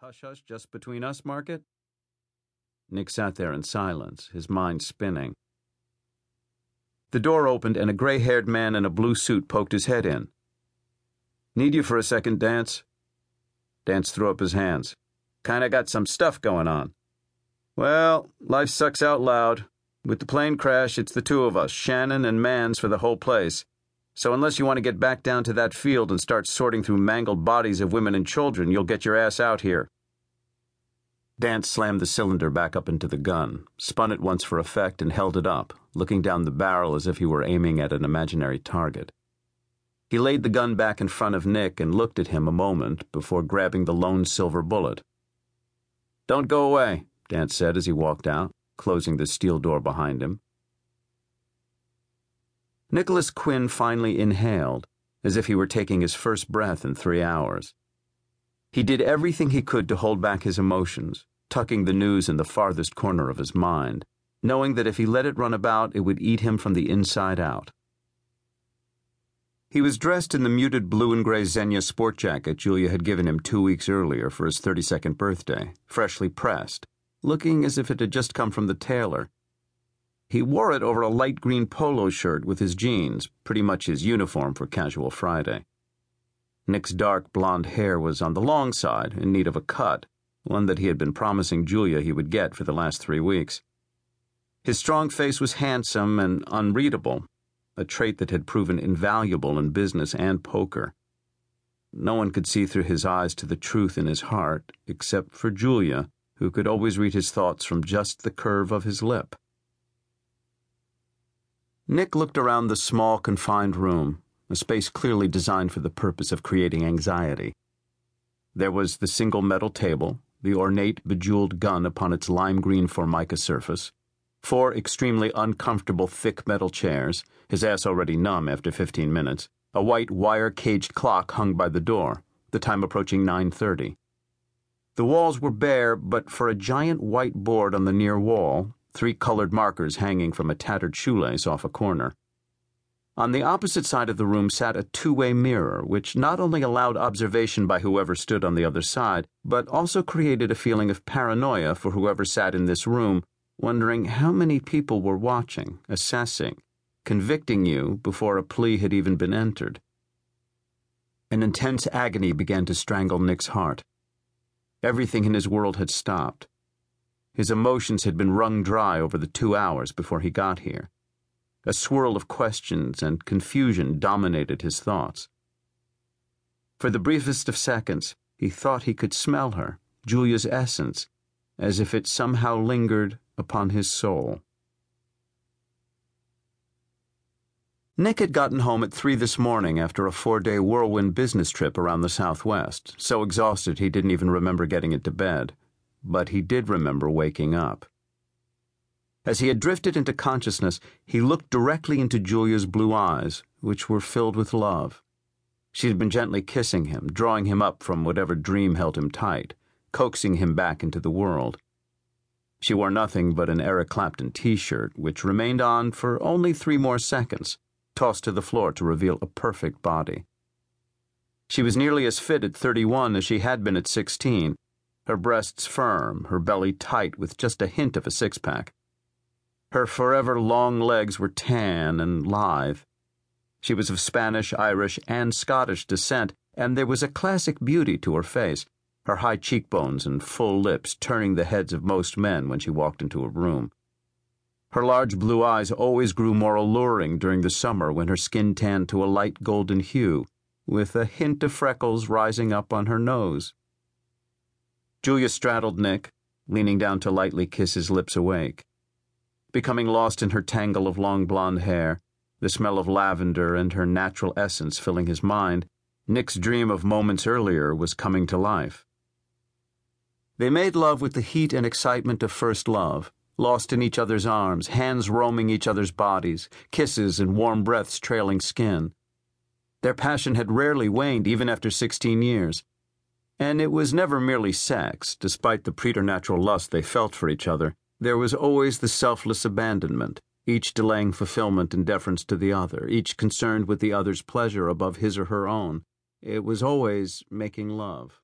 hush hush just between us market? Nick sat there in silence, his mind spinning. The door opened and a gray haired man in a blue suit poked his head in. Need you for a second, Dance? Dance threw up his hands. Kinda got some stuff going on. Well, life sucks out loud. With the plane crash, it's the two of us, Shannon and Mans, for the whole place. So unless you want to get back down to that field and start sorting through mangled bodies of women and children, you'll get your ass out here. Dance slammed the cylinder back up into the gun, spun it once for effect, and held it up, looking down the barrel as if he were aiming at an imaginary target. He laid the gun back in front of Nick and looked at him a moment before grabbing the lone silver bullet. Don't go away, Dance said as he walked out, closing the steel door behind him. Nicholas Quinn finally inhaled, as if he were taking his first breath in three hours. He did everything he could to hold back his emotions, tucking the news in the farthest corner of his mind, knowing that if he let it run about, it would eat him from the inside out. He was dressed in the muted blue and gray Zegna sport jacket Julia had given him two weeks earlier for his 32nd birthday, freshly pressed, looking as if it had just come from the tailor he wore it over a light green polo shirt with his jeans, pretty much his uniform for Casual Friday. Nick's dark blonde hair was on the long side, in need of a cut, one that he had been promising Julia he would get for the last three weeks. His strong face was handsome and unreadable, a trait that had proven invaluable in business and poker. No one could see through his eyes to the truth in his heart, except for Julia, who could always read his thoughts from just the curve of his lip. Nick looked around the small, confined room, a space clearly designed for the purpose of creating anxiety. There was the single metal table, the ornate, bejeweled gun upon its lime green formica surface, four extremely uncomfortable thick metal chairs, his ass already numb after 15 minutes, a white wire caged clock hung by the door, the time approaching 9:30. The walls were bare, but for a giant white board on the near wall, three colored markers hanging from a tattered shoelace off a corner. On the opposite side of the room sat a two way mirror, which not only allowed observation by whoever stood on the other side, but also created a feeling of paranoia for whoever sat in this room, wondering how many people were watching, assessing, convicting you before a plea had even been entered. An intense agony began to strangle Nick's heart. Everything in his world had stopped. His emotions had been wrung dry over the two hours before he got here. A swirl of questions and confusion dominated his thoughts. For the briefest of seconds, he thought he could smell her, Julia's essence, as if it somehow lingered upon his soul. Nick had gotten home at three this morning after a four day whirlwind business trip around the Southwest, so exhausted he didn't even remember getting into bed but he did remember waking up. As he had drifted into consciousness, he looked directly into Julia's blue eyes, which were filled with love. She had been gently kissing him, drawing him up from whatever dream held him tight, coaxing him back into the world. She wore nothing but an Eric Clapton t shirt, which remained on for only three more seconds, tossed to the floor to reveal a perfect body. She was nearly as fit at 31 as she had been at 16 her breasts firm, her belly tight with just a hint of a six pack. Her forever long legs were tan and lithe. She was of Spanish, Irish, and Scottish descent, and there was a classic beauty to her face, her high cheekbones and full lips turning the heads of most men when she walked into a room. Her large blue eyes always grew more alluring during the summer when her skin tanned to a light golden hue, with a hint of freckles rising up on her nose. Julia straddled Nick, leaning down to lightly kiss his lips awake. Becoming lost in her tangle of long blonde hair, the smell of lavender and her natural essence filling his mind, Nick's dream of moments earlier was coming to life. They made love with the heat and excitement of first love, lost in each other's arms, hands roaming each other's bodies, kisses and warm breaths trailing skin. Their passion had rarely waned even after 16 years. And it was never merely sex, despite the preternatural lust they felt for each other. There was always the selfless abandonment, each delaying fulfillment in deference to the other, each concerned with the other's pleasure above his or her own. It was always making love.